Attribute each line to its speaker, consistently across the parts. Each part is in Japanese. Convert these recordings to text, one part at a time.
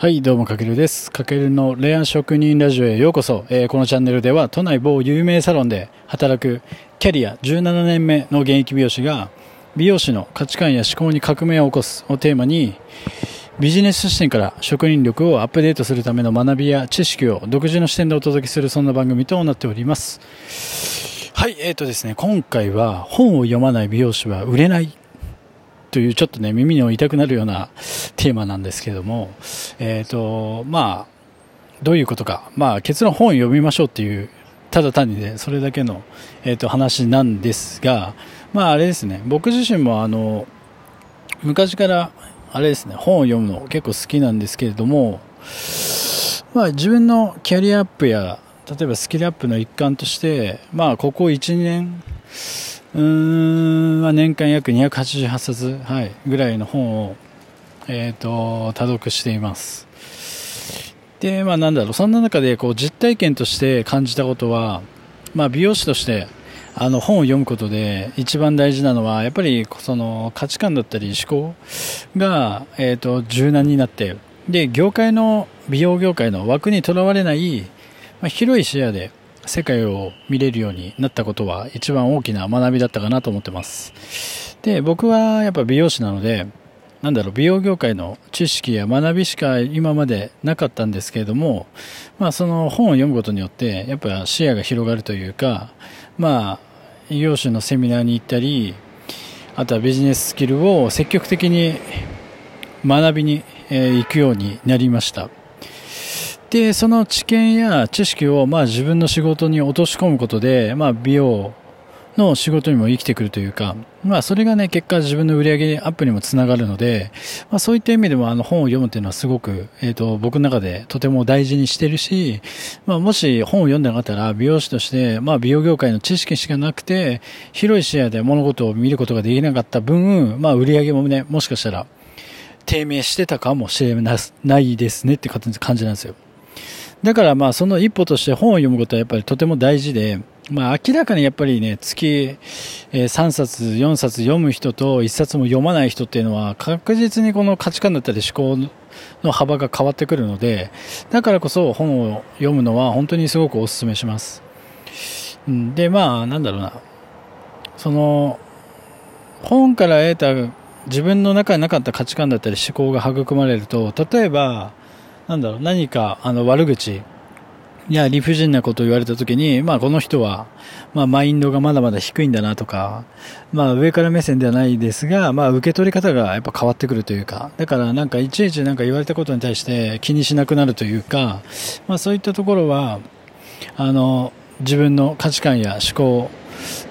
Speaker 1: はい、どうも、かけるです。かけるの恋愛職人ラジオへようこそ。えーこのチャンネルでは、都内某有名サロンで働くキャリア17年目の現役美容師が、美容師の価値観や思考に革命を起こすをテーマに、ビジネス視点から職人力をアップデートするための学びや知識を独自の視点でお届けするそんな番組となっております。はい、えーとですね、今回は本を読まない美容師は売れないというちょっとね耳の痛くなるようなテーマなんですけども、えーとまあ、どういうことか、まあ、結論本を読みましょうっていうただ単にねそれだけの、えー、と話なんですが、まあ、あれですね。僕自身もあの昔からあれですね本を読むの結構好きなんですけれども、まあ、自分のキャリアアップや例えばスキルアップの一環として、まあ、ここ1年うーん、まあ、年間約288冊、はい、ぐらいの本を、えー、と多読しています。で、まあ、なんだろうそんな中でこう実体験として感じたことは、まあ、美容師としてあの本を読むことで一番大事なのはやっぱりその価値観だったり思考が、えー、と柔軟になってで業界の美容業界の枠にとらわれない、まあ、広い視野で世界を見れるようになったことは一番大きな学びだったかなと思ってます。で僕はやっぱ美容師なのでなんだろう美容業界の知識や学びしか今までなかったんですけれども、まあ、その本を読むことによってやっぱ視野が広がるというか、まあ、異業種のセミナーに行ったりあとはビジネススキルを積極的に学びに、行くようになりました。でその知見や知識をまあ自分の仕事に落とし込むことで、まあ、美容の仕事にも生きてくるというか、まあ、それがね結果自分の売り上げアップにもつながるので、まあ、そういった意味でもあの本を読むっていうのはすごく、えー、と僕の中でとても大事にしてるし、まあ、もし本を読んでなかったら美容師として、まあ、美容業界の知識しかなくて広い視野で物事を見ることができなかった分、まあ、売り上げもねもしかしたら低迷してたかもしれないですねって感じなんですよ。だからまあその一歩として本を読むことはやっぱりとても大事で、まあ明らかにやっぱりね、月3冊、4冊読む人と1冊も読まない人っていうのは確実にこの価値観だったり思考の幅が変わってくるので、だからこそ本を読むのは本当にすごくお勧めします。で、まあなんだろうな、その本から得た自分の中になかった価値観だったり思考が育まれると、例えば、なんだろう、何かあの悪口や理不尽なことを言われたときに、まあこの人は、まあマインドがまだまだ低いんだなとか、まあ上から目線ではないですが、まあ受け取り方がやっぱ変わってくるというか、だからなんかいちいちなんか言われたことに対して気にしなくなるというか、まあそういったところは、あの、自分の価値観や思考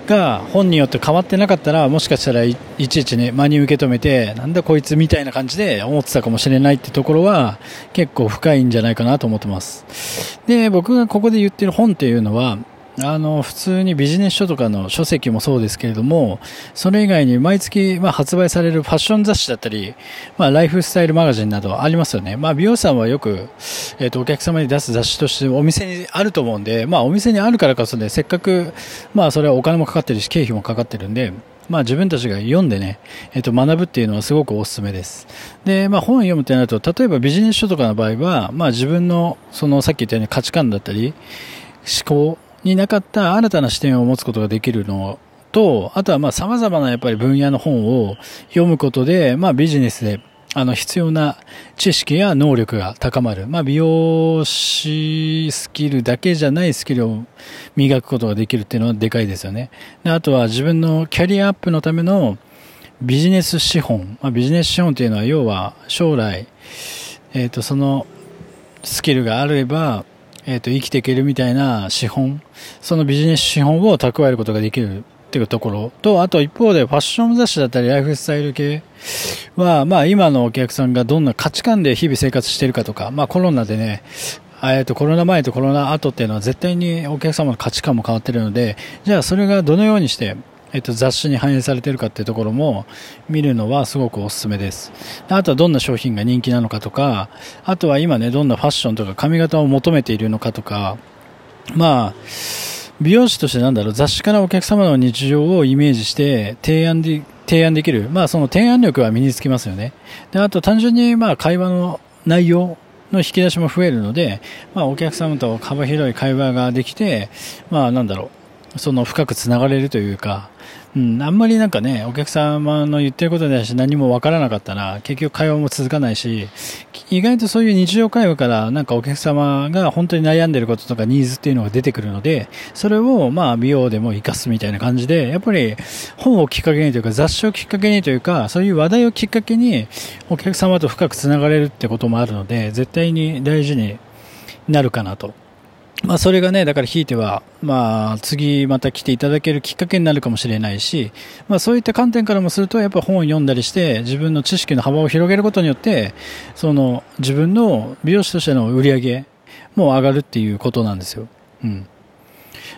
Speaker 1: が本によって変わってなかったらもしかしたらいちいちね真に受け止めてなんだこいつみたいな感じで思ってたかもしれないってところは結構深いんじゃないかなと思ってます。で僕がここで言ってる本っていうのはあの普通にビジネス書とかの書籍もそうですけれどもそれ以外に毎月、まあ、発売されるファッション雑誌だったり、まあ、ライフスタイルマガジンなどありますよね、まあ、美容師さんはよく、えー、とお客様に出す雑誌としてお店にあると思うんで、まあ、お店にあるからこそねせっかく、まあ、それはお金もかかってるし経費もかかってるんでまあ自分たちが読んでね、えっ、と学ぶっていうのはすごくおすすめです。で、まあ本を読むってなると、例えばビジネス書とかの場合は、まあ自分の、そのさっき言ったように価値観だったり、思考になかった新たな視点を持つことができるのと、あとはまあ様々なやっぱり分野の本を読むことで、まあビジネスであの必要な知識や能力が高まる、まあ、美容師スキルだけじゃないスキルを磨くことができるっていうのはでかいですよね。であとは自分のキャリアアップのためのビジネス資本、まあ、ビジネス資本というのは要は将来、えー、とそのスキルがあれば、えー、と生きていけるみたいな資本そのビジネス資本を蓄えることができるっていうところと、あと一方でファッション雑誌だったりライフスタイル系は、まあ今のお客さんがどんな価値観で日々生活してるかとか、まあコロナでね、えっとコロナ前とコロナ後っていうのは絶対にお客様の価値観も変わってるので、じゃあそれがどのようにして、えっと、雑誌に反映されているかっていうところも見るのはすごくおすすめです。あとはどんな商品が人気なのかとか、あとは今ね、どんなファッションとか髪型を求めているのかとか、まあ、美容師としてなんだろう、雑誌からお客様の日常をイメージして提案で、提案できる。まあその提案力は身につきますよね。で、あと単純にまあ会話の内容の引き出しも増えるので、まあ、お客様と幅広い会話ができて、まあ、なんだろう、その深くつながれるというか、うん、あんまりなんかね、お客様の言ってることに対し何もわからなかったら、結局会話も続かないし、意外とそういう日常会話からなんかお客様が本当に悩んでることとかニーズっていうのが出てくるので、それをまあ美容でも活かすみたいな感じで、やっぱり本をきっかけにというか雑誌をきっかけにというか、そういう話題をきっかけにお客様と深くつながれるってこともあるので、絶対に大事になるかなと。まあ、それがね、だからひいては、まあ、次また来ていただけるきっかけになるかもしれないし、まあ、そういった観点からもすると、やっぱ本を読んだりして、自分の知識の幅を広げることによって、その、自分の美容師としての売り上げも上がるっていうことなんですよ。うん。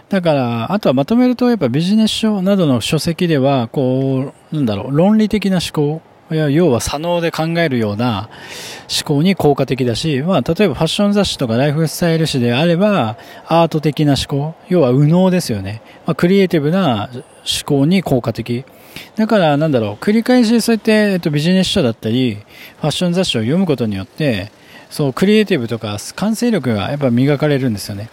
Speaker 1: だから、あとはまとめると、やっぱビジネス書などの書籍では、こう、なんだろう、論理的な思考要は左脳で考えるような思考に効果的だし、まあ、例えばファッション雑誌とかライフスタイル誌であれば、アート的な思考、要は右脳ですよね。まあ、クリエイティブな思考に効果的。だから、なんだろう、繰り返しそうやって、えっと、ビジネス書だったり、ファッション雑誌を読むことによって、そう、クリエイティブとか感性力がやっぱ磨かれるんですよね。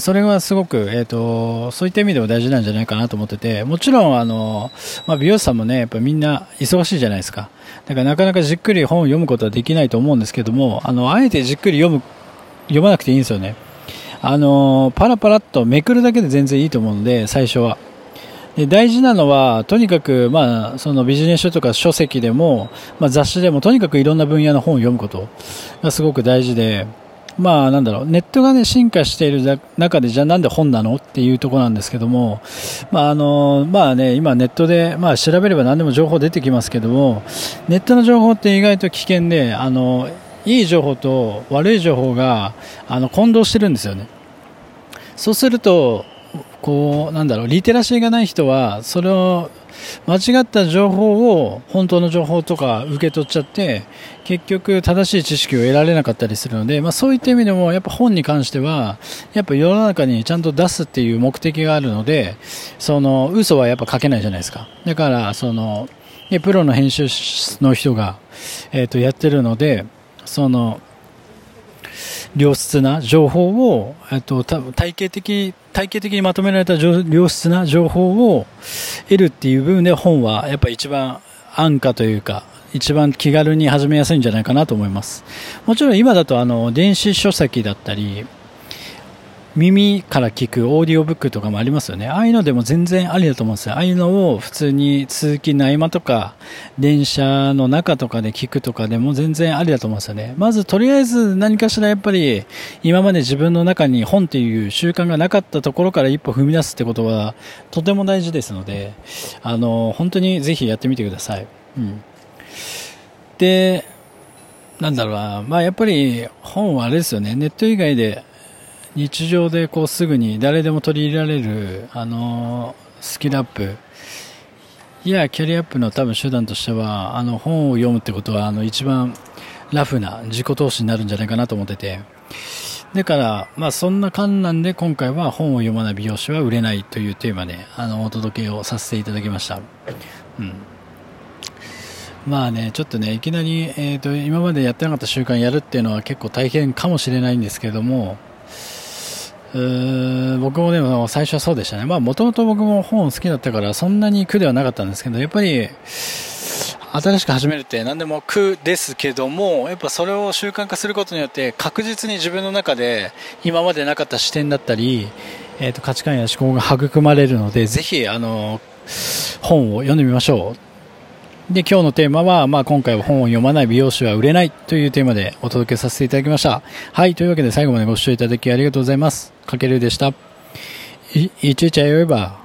Speaker 1: それはすごく、えっ、ー、と、そういった意味でも大事なんじゃないかなと思ってて、もちろん、あの、まあ、美容師さんもね、やっぱみんな忙しいじゃないですか。だからなかなかじっくり本を読むことはできないと思うんですけども、あの、あえてじっくり読む、読まなくていいんですよね。あの、パラパラっとめくるだけで全然いいと思うので、最初は。で大事なのは、とにかく、まあ、そのビジネス書とか書籍でも、まあ、雑誌でも、とにかくいろんな分野の本を読むことがすごく大事で、まあなんだろう、ネットがね、進化している中で、じゃあなんで本なのっていうところなんですけども、まああの、まあね、今ネットで、まあ調べれば何でも情報出てきますけども、ネットの情報って意外と危険で、あの、いい情報と悪い情報が、あの、混同してるんですよね。そうすると、こう、なんだろう、リテラシーがない人は、それを間違った情報を本当の情報とか受け取っちゃって結局正しい知識を得られなかったりするので、まあ、そういった意味でもやっぱ本に関してはやっぱ世の中にちゃんと出すっていう目的があるのでその嘘はやっぱ書けないじゃないですか。だからそのプロの編集の人が、えー、とやってるのでその良質な情報を、えっと、体系的、体系的にまとめられた良質な情報を得るっていう部分で本はやっぱ一番安価というか、一番気軽に始めやすいんじゃないかなと思います。もちろん今だとあの、電子書籍だったり、耳から聞くオーディオブックとかもありますよね。ああいうのでも全然ありだと思うんですよ。ああいうのを普通に通勤の合間とか、電車の中とかで聞くとかでも全然ありだと思うんですよね。まずとりあえず何かしらやっぱり今まで自分の中に本っていう習慣がなかったところから一歩踏み出すってことはとても大事ですので、あの、本当にぜひやってみてください。うん。で、なんだろうな、まあやっぱり本はあれですよね、ネット以外で日常でこうすぐに誰でも取り入れられる、あのスキルアップ。いやキャリアアップの多分手段としてはあの本を読むってことはあの一番ラフな自己投資になるんじゃないかなと思ってて。だから、まあ、そんな観覧で今回は本を読まない美容師は売れないというテーマであのお届けをさせていただきました。うん。まあね、ちょっとね、いきなり、えーと、と今までやってなかった習慣やるっていうのは結構大変かもしれないんですけども、僕もでも最初はそうでしたね。もともと僕も本好きだったからそんなに苦ではなかったんですけど、やっぱり新しく始めるって何でも苦ですけども、やっぱそれを習慣化することによって確実に自分の中で今までなかった視点だったり、えー、と価値観や思考が育まれるので、ぜひあの本を読んでみましょう。で、今日のテーマは、まあ、今回は本を読まない美容師は売れないというテーマでお届けさせていただきました。はい、というわけで最後までご視聴いただきありがとうございます。かけるでした。い、いちいちゃよいば。